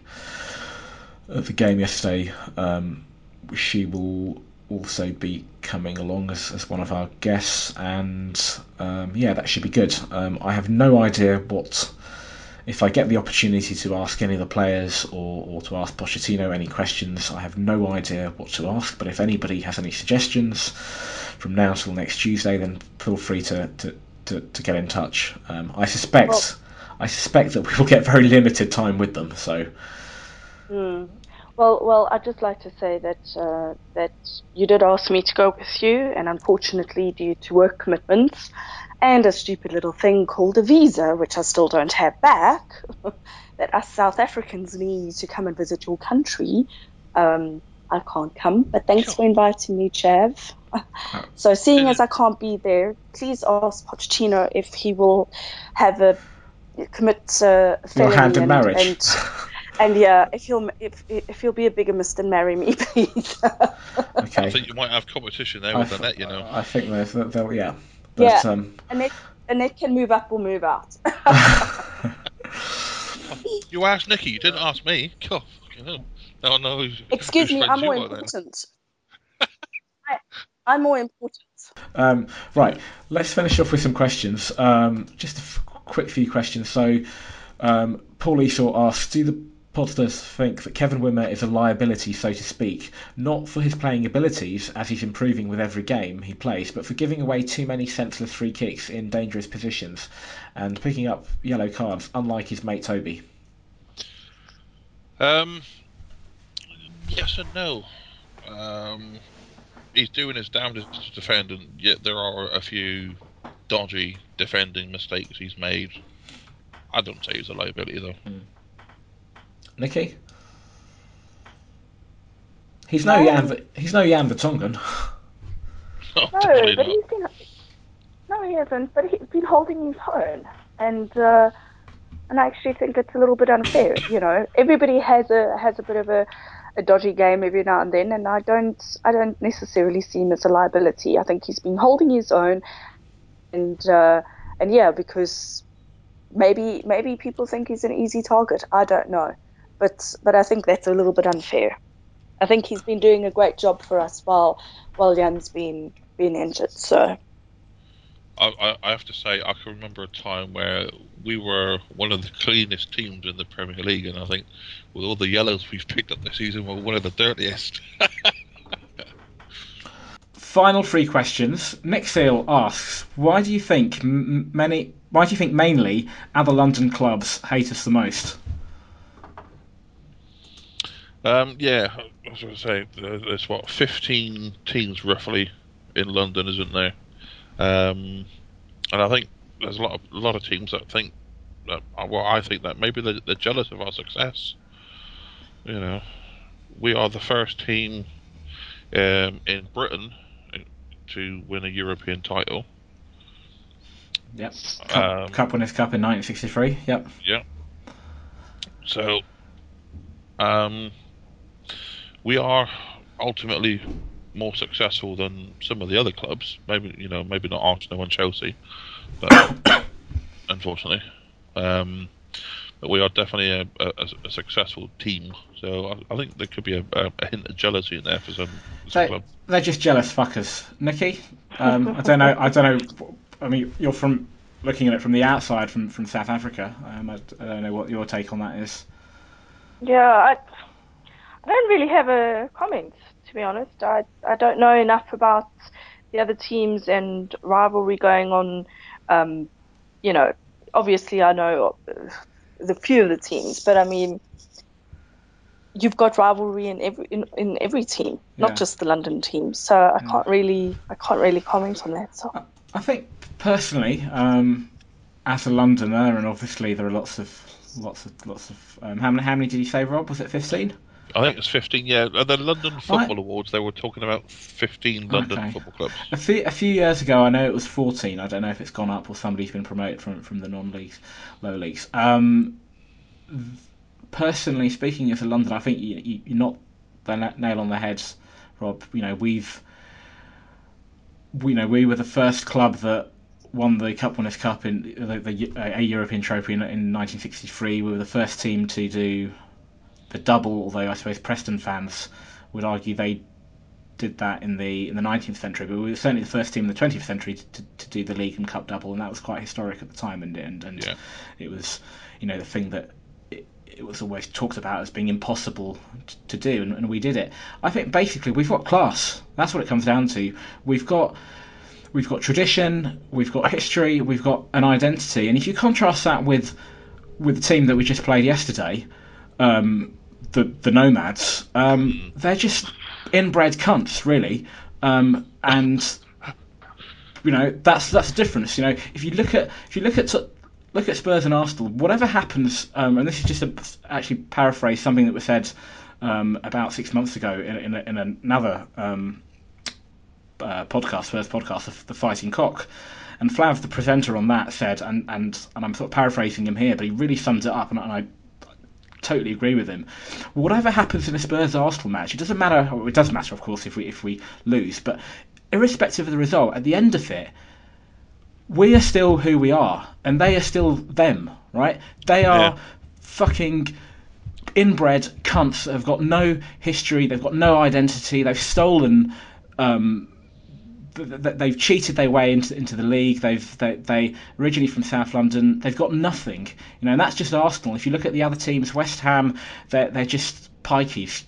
at the game yesterday. Um, she will also be coming along as, as one of our guests, and um, yeah, that should be good. Um, I have no idea what if I get the opportunity to ask any of the players or, or to ask Pochettino any questions, I have no idea what to ask. But if anybody has any suggestions from now till next Tuesday, then feel free to, to, to, to get in touch. Um, I suspect well, I suspect that we will get very limited time with them. So. Hmm. Well, well, I'd just like to say that uh, that you did ask me to go with you, and unfortunately, due to work commitments, and a stupid little thing called a visa, which I still don't have back, that us South Africans need to come and visit your country. Um, I can't come, but thanks sure. for inviting me, Jav. so, seeing as I can't be there, please ask Pochettino if he will have a commit uh, felony hand in and, marriage. And, and yeah, if he'll if if he'll be a bigamist, then marry me, please. okay. I think you might have competition there with Annette, you know. I think there's, there, yeah. But, yeah, um, Annette, Annette can move up or move out. you asked Nici, you didn't ask me. God, no, no. Excuse me, I'm more important. I, I'm more important. Um, right, let's finish off with some questions. Um, just a f- quick few questions. So, um, Paul Esau asks, do the Potters think that Kevin Wimmer is a liability, so to speak, not for his playing abilities, as he's improving with every game he plays, but for giving away too many senseless free kicks in dangerous positions and picking up yellow cards, unlike his mate Toby? Um, yes and no. Um, he's doing his damnedest to defend, and yet there are a few dodgy defending mistakes he's made. I don't say he's a liability though. Mm. Nici? He's no, no Jan. He's no Jan Vertonghen. no, but he's been. No, he hasn't. But he's been holding his own, and uh, and I actually think it's a little bit unfair. You know, everybody has a has a bit of a, a dodgy game every now and then, and I don't I don't necessarily see him as a liability. I think he's been holding his own, and uh, and yeah, because maybe maybe people think he's an easy target. I don't know but but I think that's a little bit unfair. I think he's been doing a great job for us while while Jan's been been injured. So. I, I have to say, I can remember a time where we were one of the cleanest teams in the Premier League, and I think with all the yellows we've picked up this season, we're one of the dirtiest. Final three questions. Nick Seal asks, "Why do you think m- many? Why do you think mainly other London clubs hate us the most?" Um, yeah, I was going to say there's what 15 teams roughly in London, isn't there? Um, and I think there's a lot of a lot of teams that think that well, I think that maybe they're, they're jealous of our success. You know, we are the first team um, in Britain to win a European title. Yep. Cup, um, Cup Winners' Cup in 1963. Yep. Yeah. So, um, we are ultimately more successful than some of the other clubs. Maybe you know, maybe not Arsenal and Chelsea, but unfortunately, um, but we are definitely a, a, a successful team. So I, I, think there could be a, a, hint of jealousy in there for some, some they, clubs. They're just jealous fuckers, Nici. Um, I don't know. I don't know. I mean, you're from looking at it from the outside, from from South Africa. Um, I, I, don't know what your take on that is. Yeah, I, I don't really have a comment, to be honest. I, I don't know enough about the other teams and rivalry going on. Um, you know, obviously I know the few of the teams, but I mean, you've got rivalry in every in, in every team, yeah. not just the London team. So I yeah. can't really I can't really comment on that. So I think personally, um, as a Londoner, and obviously there are lots of lots of lots of um, how many how many did you say, Rob? Was it fifteen? I think it's 15, yeah. At the London Football right. Awards, they were talking about 15 London okay. football clubs. A few, a few years ago, I know it was 14. I don't know if it's gone up or somebody's been promoted from, from the non leagues, low leagues. Um, personally speaking, as a London, I think you, you, you're not the nail on the head, Rob. You know, we've, we know we were the first club that won the Cup Winners' Cup in the, the a European Trophy in, in 1963. We were the first team to do the double, although I suppose Preston fans would argue they did that in the in the 19th century, but we were certainly the first team in the 20th century to, to, to do the league and cup double, and that was quite historic at the time, and and, and Yeah. it was you know the thing that it, it was always talked about as being impossible t- to do, and, and we did it. I think basically we've got class. That's what it comes down to. We've got we've got tradition, we've got history, we've got an identity, and if you contrast that with with the team that we just played yesterday, um, the the Nomads, um, they're just inbred cunts, really, um, and you know that's that's the difference. You know, if you look at if you look at look at Spurs and Arsenal, whatever happens, um, and this is just a, actually paraphrase something that was said um, about six months ago in, in, in another um, uh, podcast, Spurs podcast, the, the Fighting Cock. And Flav, the presenter on that, said, and, and, and I'm sort of paraphrasing him here, but he really sums it up, and, and I totally agree with him. Whatever happens in a Spurs Arsenal match, it doesn't matter. Well, it does matter, of course, if we if we lose, but irrespective of the result, at the end of it, we are still who we are, and they are still them, right? They are Yeah. fucking inbred cunts that have got no history, they've got no identity, they've stolen. Um, they've cheated their way into into the league. They've they, they originally from South London. They've got nothing, you know, and that's just Arsenal. If you look at the other teams, West Ham, they're they're just pikeys.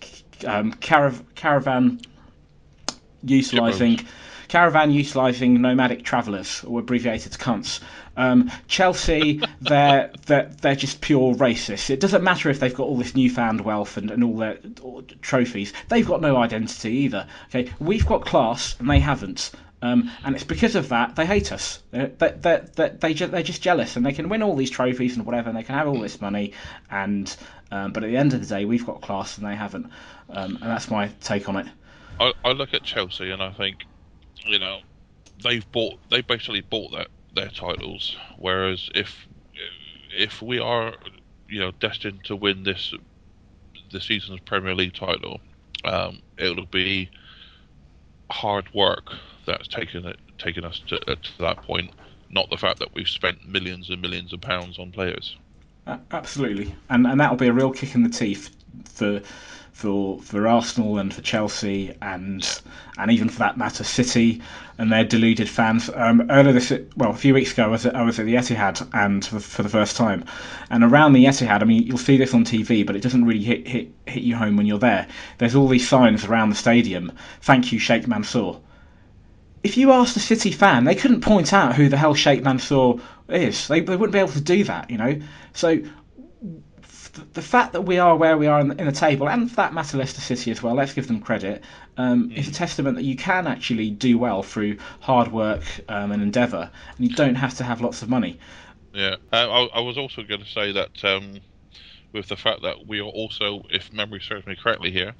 Um, carav- caravan utilising caravan utilising nomadic travellers, or abbreviated to cunts. Um, Chelsea, they're, they're they're just pure racists. It doesn't matter if they've got all this newfound wealth and, and all their all trophies. They've got no identity either. Okay, we've got class and they haven't. Um, and it's because of that they hate us. They, they, they, they, they ju- they're just jealous, and they can win all these trophies and whatever, and they can have all this money, and um, but at the end of the day, we've got class and they haven't, um, and that's my take on it. I, I look at Chelsea and I think, you know, they've bought they basically bought that their titles. Whereas if if we are, you know, destined to win this the season's Premier League title, um, it'll be hard work that's taken it taken us to, uh, to that point. Not the fact that we've spent millions and millions of pounds on players. Absolutely, and and that'll be a real kick in the teeth for for for Arsenal and for Chelsea and and even for that matter City and their deluded fans. Um, earlier this well a few weeks ago I was at, I was at the Etihad and for, for the first time, and around the Etihad I mean you'll see this on TV but it doesn't really hit hit hit you home when you're there. There's all these signs around the stadium. Thank you Sheikh Mansour if you asked a City fan, they couldn't point out who the hell Sheikh Mansour is. They, they wouldn't be able to do that, you know. So the fact that we are where we are in the, in the table, and for that matter, Leicester City as well, let's give them credit, um, is a testament that you can actually do well through hard work um, and endeavour, and you don't have to have lots of money. Yeah, uh, I, I was also going to say that um, with the fact that we are also, if memory serves me correctly here,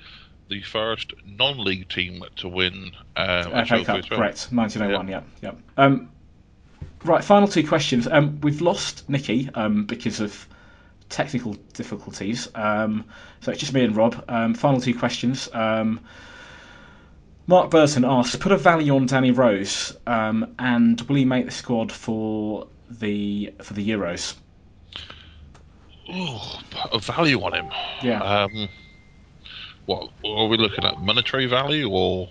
the first non-league team to win um, a FA Cup, as well. correct, 1901, yeah, yeah. Um, right, final two questions. Um, we've lost Nici um, because of technical difficulties, um, so it's just me and Rob. Um, final two questions. Um, Mark Burton asks, put a value on Danny Rose, um, and will he make the squad for the for the Euros? Ooh, put a value on him. Yeah. Um, what are we looking at? Monetary value or?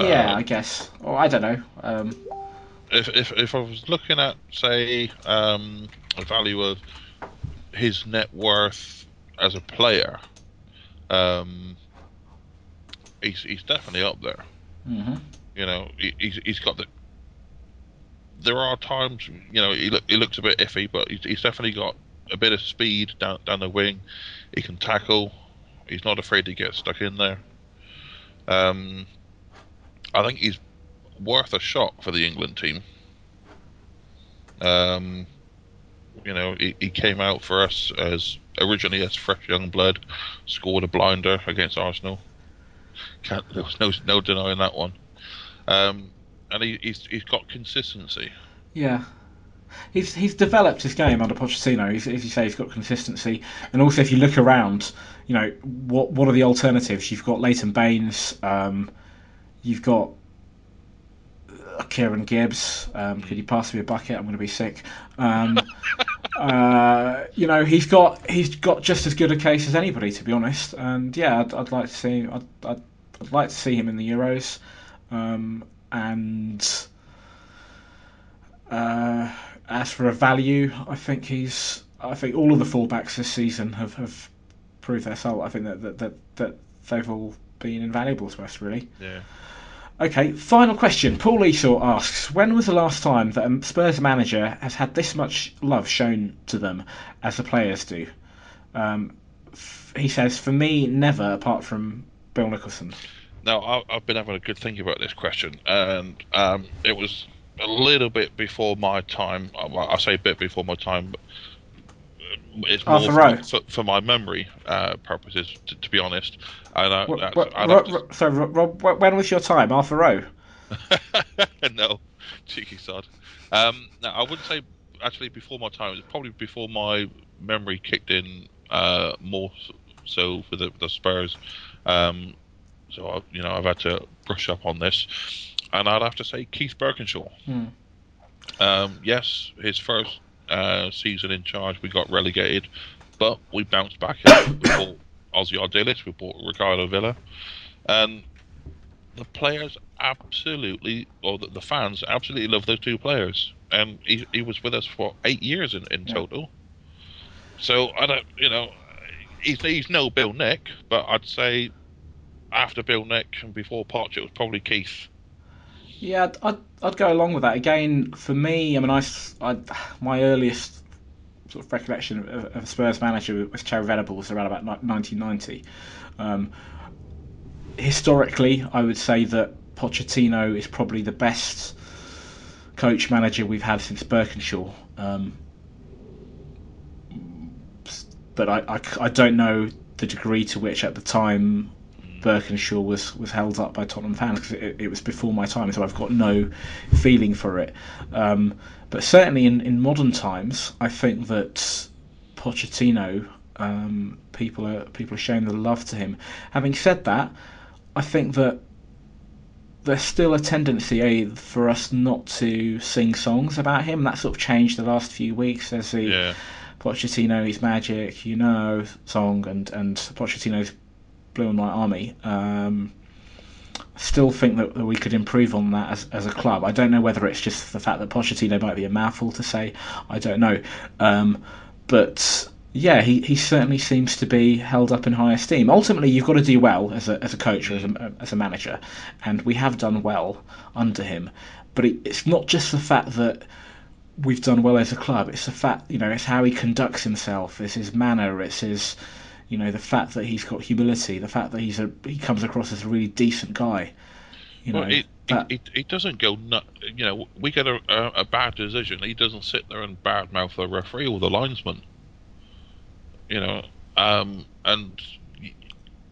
uh, yeah, I guess. Or I don't know. Um, if, if if I was looking at say um, a value of his net worth as a player, um, he's he's definitely up there. mhm. You know, he, he's he's got the. There are times, you know, he look, he looks a bit iffy, but he's, he's definitely got a bit of speed down down the wing. He can tackle. He's not afraid to get stuck in there. Um, I think he's worth a shot for the England team. Um, you know, he, he came out for us as originally as fresh young blood, scored a blinder against Arsenal. Can't, there was no no denying that one. Um, and he, he's he's got consistency. Yeah. He's he's developed his game under Pochettino. He's, as you say, he's got consistency, and also if you look around, you know what what are the alternatives? You've got Leighton Baines, um, you've got Kieran Gibbs. Um, could you pass me a bucket? I'm going to be sick. Um, uh, you know, he's got he's got just as good a case as anybody, to be honest. And yeah, I'd, I'd like to see I'd, I'd, I'd like to see him in the Euros. Um, and uh, as for a value, I think he's I think all of the fullbacks this season have, have proved their soul. I think that that, that, that they've all been invaluable to us, really. Yeah. Okay, final question. Paul Esau asks, when was the last time that a Spurs manager has had this much love shown to them as the players do? Um, f- he says, for me, never, apart from Bill Nicholson. Now, I've been having a good think about this question, and um, it was a little bit before my time. I say a bit before my time, it's more Arthur for, Rowe. for, for my memory uh, purposes, to, to be honest. And I, Wh- that's, wh- I'd to- so, Rob, when was your time? Arthur Rowe? no, cheeky sod. Um, no, I wouldn't say actually before my time. It was probably before my memory kicked in uh, more so for the, the Spurs. Um, so I, you know, I've had to brush up on this, and I'd have to say Keith Birkinshaw. Hmm. Um, yes, his first uh, season in charge, we got relegated, but we bounced back. we bought Ossie Ardiles, we bought Ricardo Villa, and the players absolutely, or the, the fans absolutely love those two players. And he, he was with us for eight years in, in Yeah. total. So I don't, you know, he's, he's no Bill Nick, but I'd say after Bill Nick and before Poch, it was probably Keith. Yeah, I'd, I'd, I'd go along with that. Again, for me, I mean, I, my earliest sort of recollection of, of a Spurs manager with Terry Venables around about 1990. Um, historically, I would say that Pochettino is probably the best coach manager we've had since Birkinshaw. Um, but I, I, I don't know the degree to which at the time Birkinshaw was, was held up by Tottenham fans because it, it was before my time, so I've got no feeling for it. Um, but certainly in, in modern times, I think that Pochettino, um, people are people are showing the love to him. Having said that, I think that there's still a tendency eh, for us not to sing songs about him. That sort of changed the last few weeks. There's the Yeah. Pochettino's Magic, you know, song and, and Pochettino's Blue and White Army. Um, still think that, that we could improve on that as, as a club. I don't know whether it's just the fact that Pochettino might be a mouthful to say. I don't know. Um, but yeah, he, he certainly seems to be held up in high esteem. Ultimately, you've got to do well as a, as a coach or as a, as a manager, and we have done well under him. But it, it's not just the fact that we've done well as a club. It's the fact, you know, it's how he conducts himself. It's his manner. It's his, you know, the fact that he's got humility. The fact that he's a he comes across as a really decent guy. You know, Well, it, that- it, it, it doesn't go nut. You know, we get a, a, a bad decision. He doesn't sit there and badmouth the referee or the linesman. You know, um, and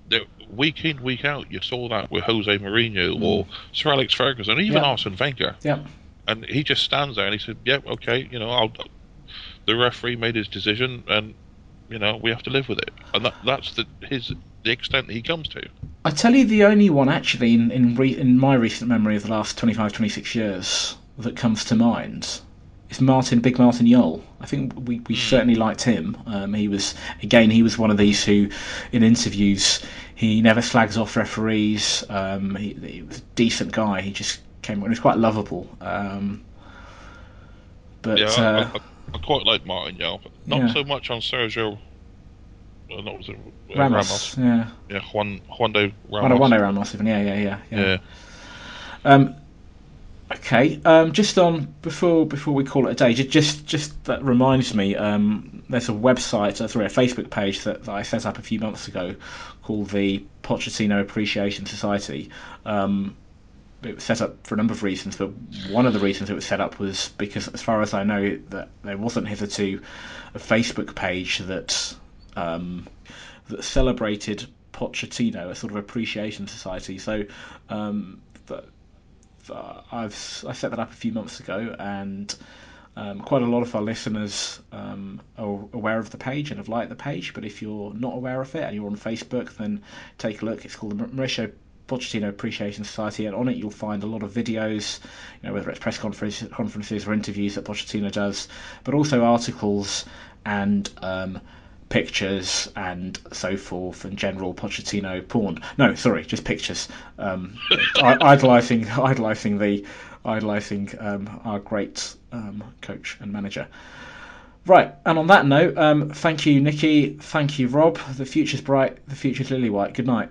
the, week in, week out, you saw that with Jose Mourinho or Sir Alex Ferguson, even Mm. Yeah. Arsene Wenger. yeah, And he just stands there and he said, "Yep, okay, you know, I'll." The referee made his decision, and you know we have to live with it. And that, that's the his the extent that he comes to. I tell you, the only one actually in in, re, in my recent memory of the last 25, 26 years that comes to mind is Martin, Big Martin Jol. I think we, we certainly liked him. Um, he was again, he was one of these who, in interviews, he never slags off referees. Um, he, he was a decent guy. He just came. He was quite lovable. Um, but Yeah, uh, I, I, I quite like Martin Jol, but not Yeah. so much on Sergio. Uh, not was it uh, Ramos, yeah, Yeah, Juan Juande Ramos. Juande Ramos, even yeah, yeah, yeah, yeah. Yeah. Um, okay. Um, just on before before we call it a day, just just, just that reminds me. Um, there's a website, uh, sorry, a Facebook page that, that I set up a few months ago called the Pochettino Appreciation Society. Um, it was set up for a number of reasons, but one of the reasons it was set up was because, as far as I know, that there wasn't hitherto a Facebook page that um, that celebrated Pochettino, a sort of appreciation society. So um, th- th- I've I set that up a few months ago, and um, quite a lot of our listeners um, are aware of the page and have liked the page. But if you're not aware of it and you're on Facebook, then take a look. It's called the Mauricio Pochettino Appreciation Society, and on it you'll find a lot of videos, you know, whether it's press conferences, conferences or interviews that Pochettino does, but also articles and um, pictures and so forth, and general Pochettino porn. No, sorry, just pictures. Um, idolizing, idolizing the, idolizing um, our great um, coach and manager. Right, and on that note, um, thank you, Nici. Thank you, Rob. The future's bright. The future's lily white. Good night.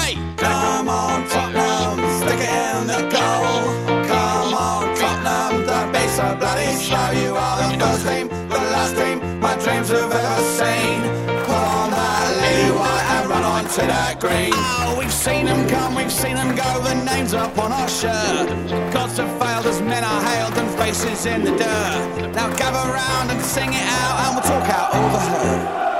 To that green. Oh, we've seen them come, we've seen them go, the names up on our shirt. Gods have failed as men are hailed and faces in the dirt. Now gather round and sing it out and we'll talk out all the hurt.